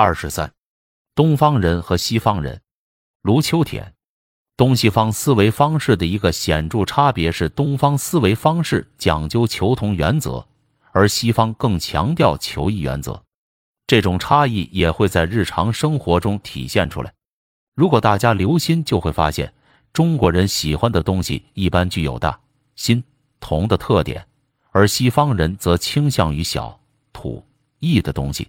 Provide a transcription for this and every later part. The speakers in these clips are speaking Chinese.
二十三，东方人和西方人。卢秋田，东西方思维方式的一个显著差别是，东方思维方式讲究求同原则，而西方更强调求异原则。这种差异也会在日常生活中体现出来。如果大家留心，就会发现，中国人喜欢的东西一般具有大、新、同的特点，而西方人则倾向于小、土、异的东西。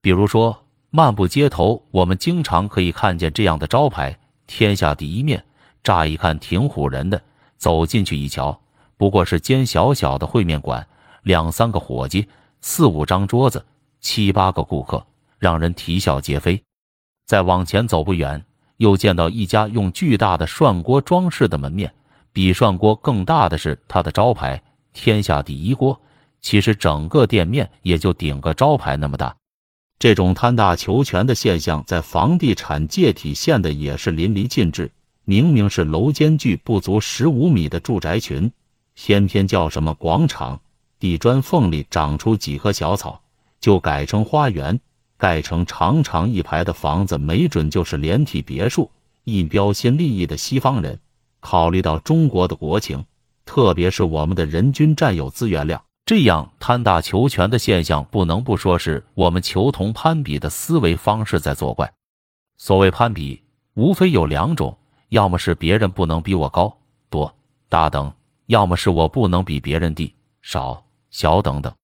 比如说。漫步街头，我们经常可以看见这样的招牌：“天下第一面”，乍一看挺唬人的。走进去一瞧，不过是间小小的烩面馆，两三个伙计，四五张桌子，七八个顾客，让人啼笑皆非。再往前走不远，又见到一家用巨大的涮锅装饰的门面，比涮锅更大的是它的招牌“天下第一锅”。其实整个店面也就顶个招牌那么大。这种贪大求全的现象，在房地产界体现的也是淋漓尽致。明明是楼间距不足十五米的住宅群，偏偏叫什么广场，地砖缝里长出几棵小草，就改成花园，盖成长长一排的房子，没准就是连体别墅。一标新立异的西方人，考虑到中国的国情，特别是我们的人均占有资源量。这样贪大求全的现象，不能不说是我们求同攀比的思维方式在作怪。所谓攀比，无非有两种：要么是别人不能比我高、多、大等；要么是我不能比别人低、少、小等等。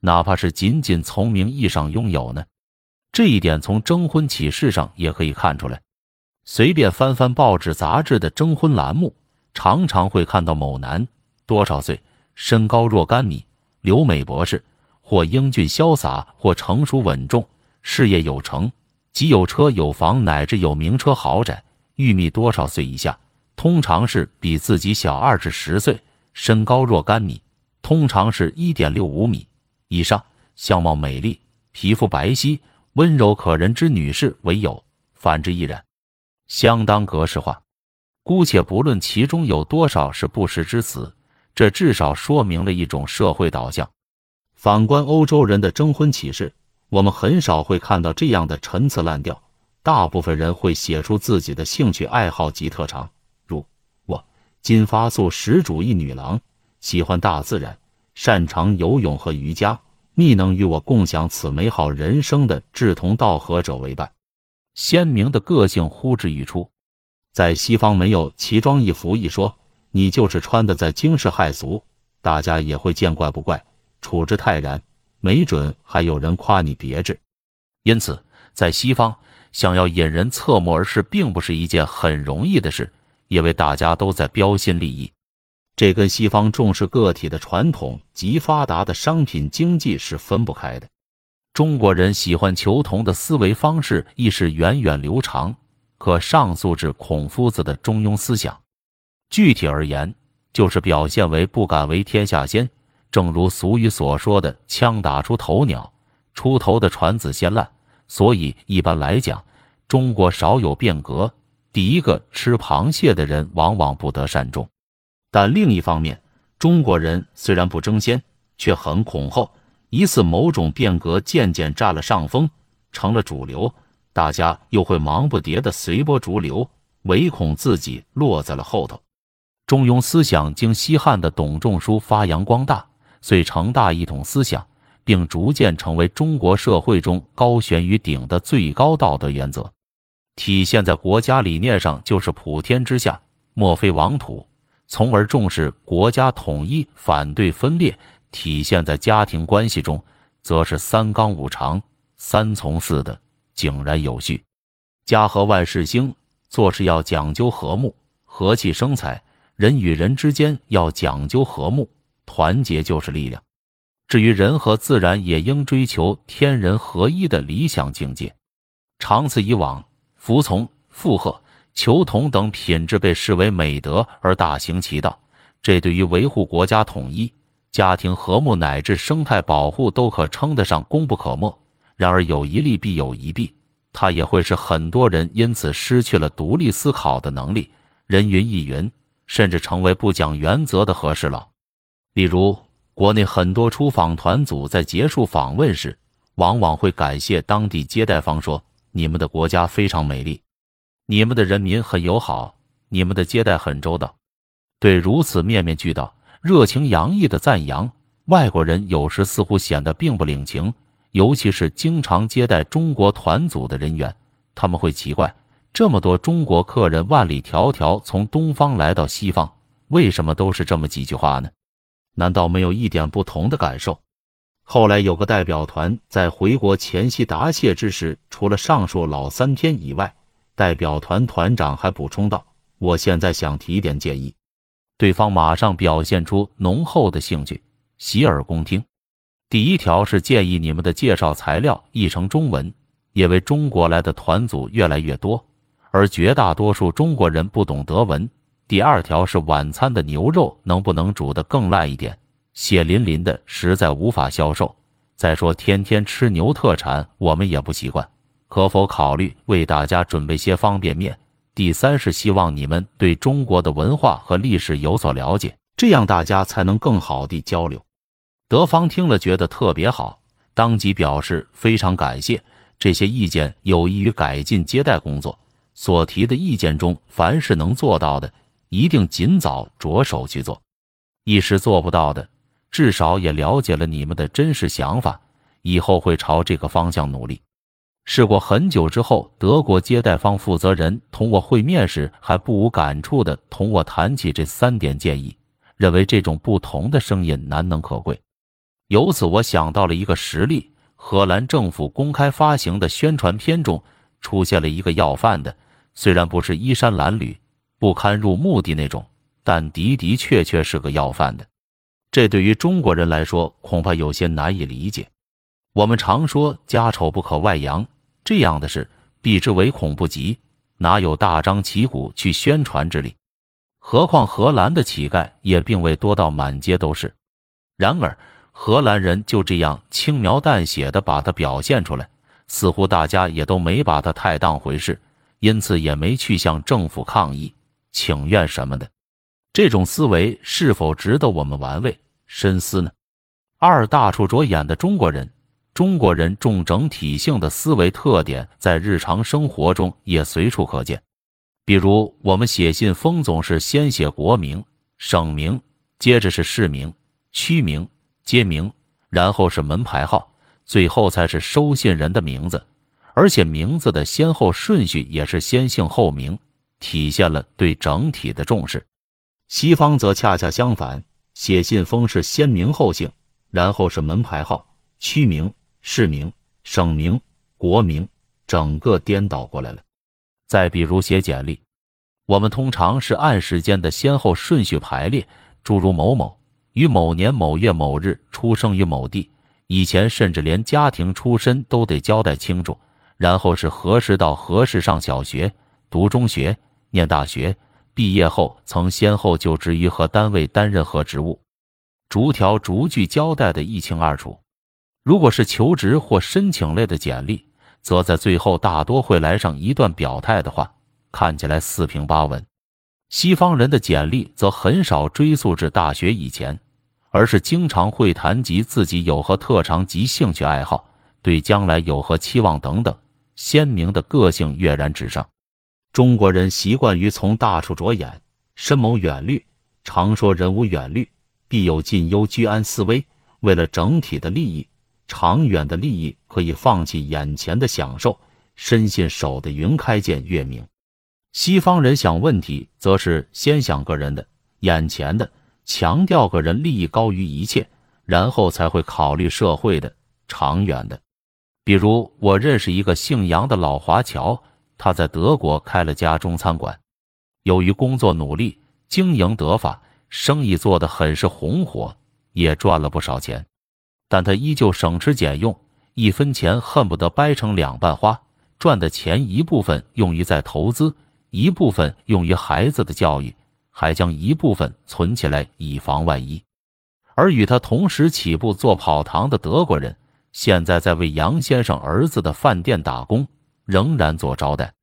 哪怕是仅仅从名义上拥有呢？这一点从征婚启事上也可以看出来。随便翻翻报纸杂志的征婚栏目，常常会看到某男多少岁，身高若干米。留美博士，或英俊潇洒，或成熟稳重，事业有成，即有车有房，乃至有名车豪宅。玉米多少岁以下，通常是比自己小二至十岁，身高若干米，通常是一点六五米以上，相貌美丽，皮肤白皙，温柔可人之女士为友，反之亦然，相当格式化。姑且不论其中有多少是不实之词。这至少说明了一种社会导向。反观欧洲人的征婚启事，我们很少会看到这样的陈词滥调。大部分人会写出自己的兴趣爱好及特长，如我金发素食主义女郎，喜欢大自然，擅长游泳和瑜伽，密能与我共享此美好人生的志同道合者为伴。鲜明的个性呼之欲出。在西方，没有奇装异服一说。你就是穿的再惊世骇俗，大家也会见怪不怪，处之泰然，没准还有人夸你别致。因此，在西方，想要引人侧目而视，并不是一件很容易的事，因为大家都在标新立异。这跟西方重视个体的传统及发达的商品经济是分不开的。中国人喜欢求同的思维方式亦是源远流长，可上溯至孔夫子的中庸思想。具体而言，就是表现为不敢为天下先。正如俗语所说的“枪打出头鸟，出头的船子先烂”。所以一般来讲，中国少有变革。第一个吃螃蟹的人往往不得善终。但另一方面，中国人虽然不争先，却很恐后。一次某种变革渐渐占了上风，成了主流，大家又会忙不迭地随波逐流，唯恐自己落在了后头。中庸思想经西汉的董仲舒发扬光大，遂成大一统思想，并逐渐成为中国社会中高悬于顶的最高道德原则。体现在国家理念上，就是普天之下莫非王土，从而重视国家统一，反对分裂；体现在家庭关系中，则是三纲五常、三从四德，井然有序。家和万事兴，做事要讲究和睦，和气生财。人与人之间要讲究和睦，团结就是力量。至于人和自然，也应追求天人合一的理想境界。长此以往，服从、附和、求同等品质被视为美德而大行其道，这对于维护国家统一、家庭和睦乃至生态保护都可称得上功不可没。然而有一利必有一弊，它也会使很多人因此失去了独立思考的能力。人云亦云。甚至成为不讲原则的和事佬。例如，国内很多出访团组在结束访问时，往往会感谢当地接待方说：“你们的国家非常美丽，你们的人民很友好，你们的接待很周到。”对如此面面俱到、热情洋溢的赞扬，外国人有时似乎显得并不领情，尤其是经常接待中国团组的人员，他们会奇怪：这么多中国客人万里迢迢从东方来到西方，为什么都是这么几句话呢？难道没有一点不同的感受？后来有个代表团在回国前夕答谢之时，除了上述老三篇以外，代表团团长还补充道：“我现在想提点建议。”对方马上表现出浓厚的兴趣，洗耳恭听。第一条是建议你们的介绍材料译成中文，因为中国来的团组越来越多，而绝大多数中国人不懂德文。第二条是晚餐的牛肉能不能煮得更烂一点，血淋淋的实在无法消受。再说天天吃牛特产，我们也不习惯，可否考虑为大家准备些方便面？第三是希望你们对中国的文化和历史有所了解，这样大家才能更好地交流。德方听了觉得特别好，当即表示非常感谢这些意见，有益于改进接待工作。所提的意见中，凡是能做到的，一定尽早着手去做；一时做不到的，至少也了解了你们的真实想法，以后会朝这个方向努力。事过很久之后，德国接待方负责人同我会面时，还不无感触地同我谈起这三点建议，认为这种不同的声音难能可贵。由此，我想到了一个实例：荷兰政府公开发行的宣传片中出现了一个要饭的，虽然不是衣衫褴褛、不堪入目的那种，但的的确确是个要饭的。这对于中国人来说，恐怕有些难以理解。我们常说家丑不可外扬。这样的事，避之唯恐不及，哪有大张旗鼓去宣传之理？何况荷兰的乞丐也并未多到满街都是。然而，荷兰人就这样轻描淡写的把它表现出来，似乎大家也都没把它太当回事，因此也没去向政府抗议、请愿什么的。这种思维是否值得我们玩味、深思呢？二大处着眼的中国人。中国人重整体性的思维特点，在日常生活中也随处可见。比如，我们写信封总是先写国名、省名，接着是市名、区名、街名，然后是门牌号，最后才是收信人的名字。而且名字的先后顺序也是先姓后名，体现了对整体的重视。西方则恰恰相反，写信封是先名后姓，然后是门牌号、区名。市名、省名、国名，整个颠倒过来了。再比如写简历，我们通常是按时间的先后顺序排列，诸如某某于某年某月某日出生于某地，以前甚至连家庭出身都得交代清楚，然后是何时到何时上小学、读中学、念大学，毕业后曾先后就职于何单位担任何职务，逐条逐句交代的一清二楚。如果是求职或申请类的简历，则在最后大多会来上一段表态的话，看起来四平八稳。西方人的简历则很少追溯至大学以前，而是经常会谈及自己有何特长及兴趣爱好，对将来有何期望等等，鲜明的个性跃然纸上。中国人习惯于从大处着眼，深谋远虑，常说人无远虑，必有近忧，居安思危，为了整体的利益。长远的利益可以放弃眼前的享受，深信守得云开见月明。西方人想问题，则是先想个人的、眼前的，强调个人利益高于一切，然后才会考虑社会的、长远的。比如，我认识一个姓杨的老华侨，他在德国开了家中餐馆，由于工作努力、经营得法，生意做得很是红火，也赚了不少钱。但他依旧省吃俭用，一分钱恨不得掰成两半花。赚的钱一部分用于在投资，一部分用于孩子的教育，还将一部分存起来以防万一。而与他同时起步做跑堂的德国人，现在在为杨先生儿子的饭店打工，仍然做招待。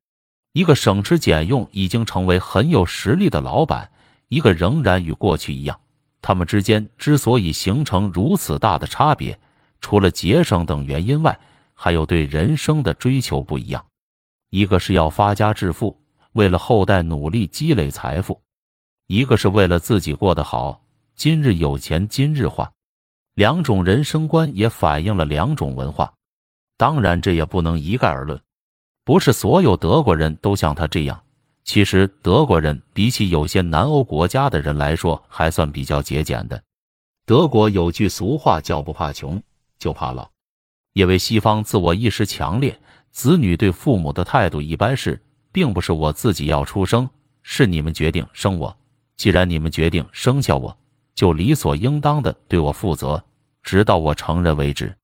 一个省吃俭用，已经成为很有实力的老板；一个仍然与过去一样。他们之间之所以形成如此大的差别，除了节省等原因外，还有对人生的追求不一样。一个是要发家致富，为了后代努力积累财富；一个是为了自己过得好，今日有钱今日花。两种人生观也反映了两种文化。当然，这也不能一概而论，不是所有德国人都像他这样。其实，德国人比起有些南欧国家的人来说，还算比较节俭的。德国有句俗话叫“不怕穷，就怕老”，因为西方自我意识强烈，子女对父母的态度一般是，并不是我自己要出生，是你们决定生我。既然你们决定生下我，就理所应当的对我负责，直到我成人为止。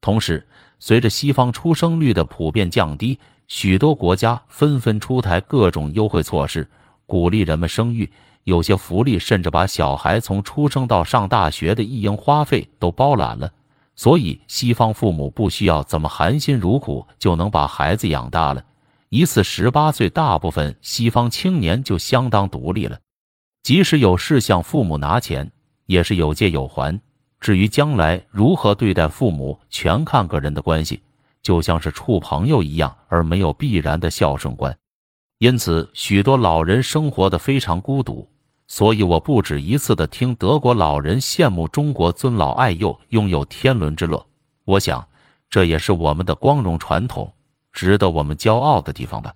同时，随着西方出生率的普遍降低，许多国家纷纷出台各种优惠措施，鼓励人们生育。有些福利甚至把小孩从出生到上大学的一应花费都包揽了。所以，西方父母不需要怎么含辛茹苦就能把孩子养大了。一次十八岁，大部分西方青年就相当独立了。即使有事向父母拿钱，也是有借有还。至于将来如何对待父母，全看个人的关系，就像是处朋友一样，而没有必然的孝顺观。因此，许多老人生活的非常孤独。所以我不止一次的听德国老人羡慕中国尊老爱幼，拥有天伦之乐。我想，这也是我们的光荣传统，值得我们骄傲的地方吧。